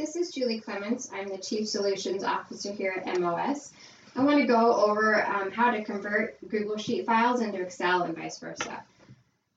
this is Julie Clements. I'm the Chief Solutions Officer here at MOS. I want to go over um, how to convert Google Sheet files into Excel and vice versa.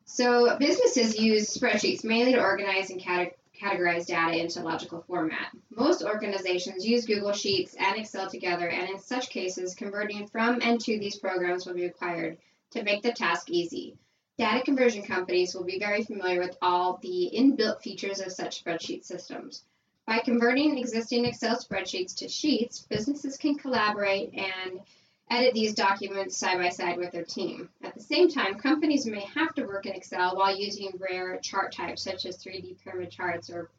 So businesses use spreadsheets mainly to organize and categorize data into logical format. Most organizations use Google Sheets and Excel together, and in such cases, converting from and to these programs will be required to make the task easy. Data conversion companies will be very familiar with all the inbuilt features of such spreadsheet systems. By converting existing Excel spreadsheets to sheets, businesses can collaborate and edit these documents side by side with their team. At the same time, companies may have to work in Excel while using rare chart types such as 3D pyramid charts or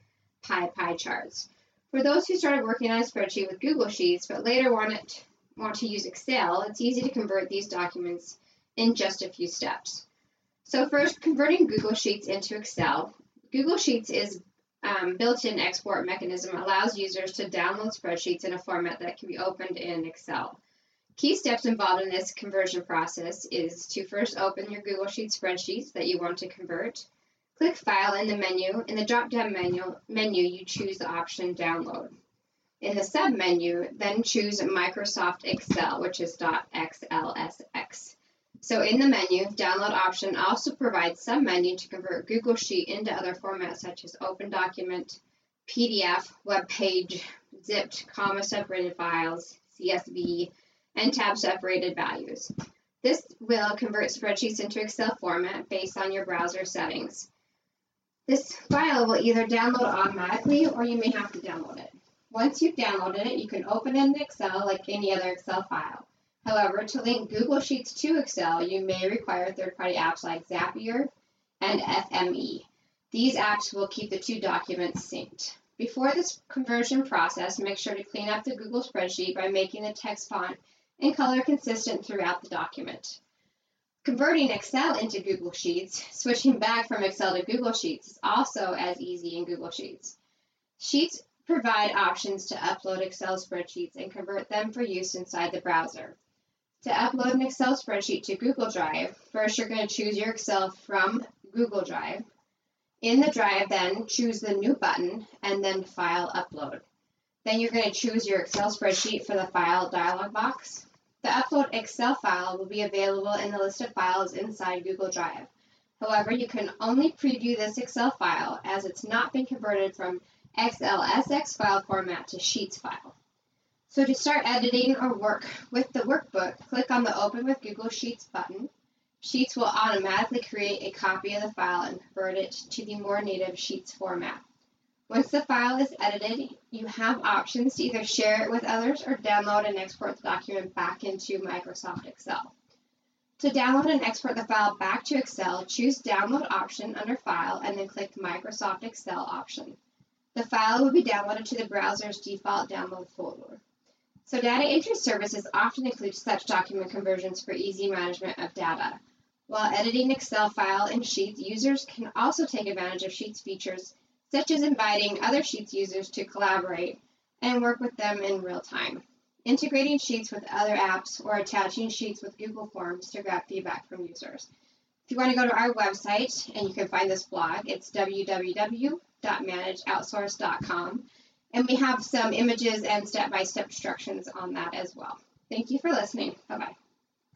pie pie charts. For those who started working on a spreadsheet with Google Sheets but later want, want to use Excel, it's easy to convert these documents in just a few steps. So first, converting Google Sheets into Excel. Google Sheets is um, built-in export mechanism allows users to download spreadsheets in a format that can be opened in Excel. Key steps involved in this conversion process is to first open your Google Sheets spreadsheets that you want to convert. Click File in the menu. In the drop-down menu, menu, you choose the option Download. In the sub-menu, then choose Microsoft Excel, which is .xlsx. So in the menu, download option also provides some menu to convert Google Sheet into other formats such as Open Document, PDF, web page, zipped, comma separated files, CSV, and tab separated values. This will convert spreadsheets into Excel format based on your browser settings. This file will either download automatically or you may have to download it. Once you've downloaded it, you can open it in Excel like any other Excel file. However, to link Google Sheets to Excel, you may require third-party apps like Zapier and FME. These apps will keep the two documents synced. Before this conversion process, make sure to clean up the Google spreadsheet by making the text font and color consistent throughout the document. Converting Excel into Google Sheets, switching back from Excel to Google Sheets is also as easy in Google Sheets. Sheets provide options to upload Excel spreadsheets and convert them for use inside the browser. To upload an Excel spreadsheet to Google Drive, first you're going to choose your Excel from Google Drive. In the drive, then choose the New button and then File Upload. Then you're going to choose your Excel spreadsheet for the File dialog box. The Upload Excel file will be available in the list of files inside Google Drive. However, you can only preview this Excel file as it's not been converted from XLSX file format to Sheets file. So to start editing or work with the workbook, click on the Open with Google Sheets button. Sheets will automatically create a copy of the file and convert it to the more native Sheets format. Once the file is edited, you have options to either share it with others or download and export the document back into Microsoft Excel. To download and export the file back to Excel, choose Download option under File and then click Microsoft Excel option. The file will be downloaded to the browser's default download folder. So data entry services often include such document conversions for easy management of data. While editing Excel file and Sheets, users can also take advantage of Sheets features, such as inviting other Sheets users to collaborate and work with them in real time, integrating Sheets with other apps, or attaching Sheets with Google Forms to grab feedback from users. If you want to go to our website and you can find this blog, it's www.manageoutsource.com. And we have some images and step-by-step instructions on that as well. Thank you for listening. Bye-bye.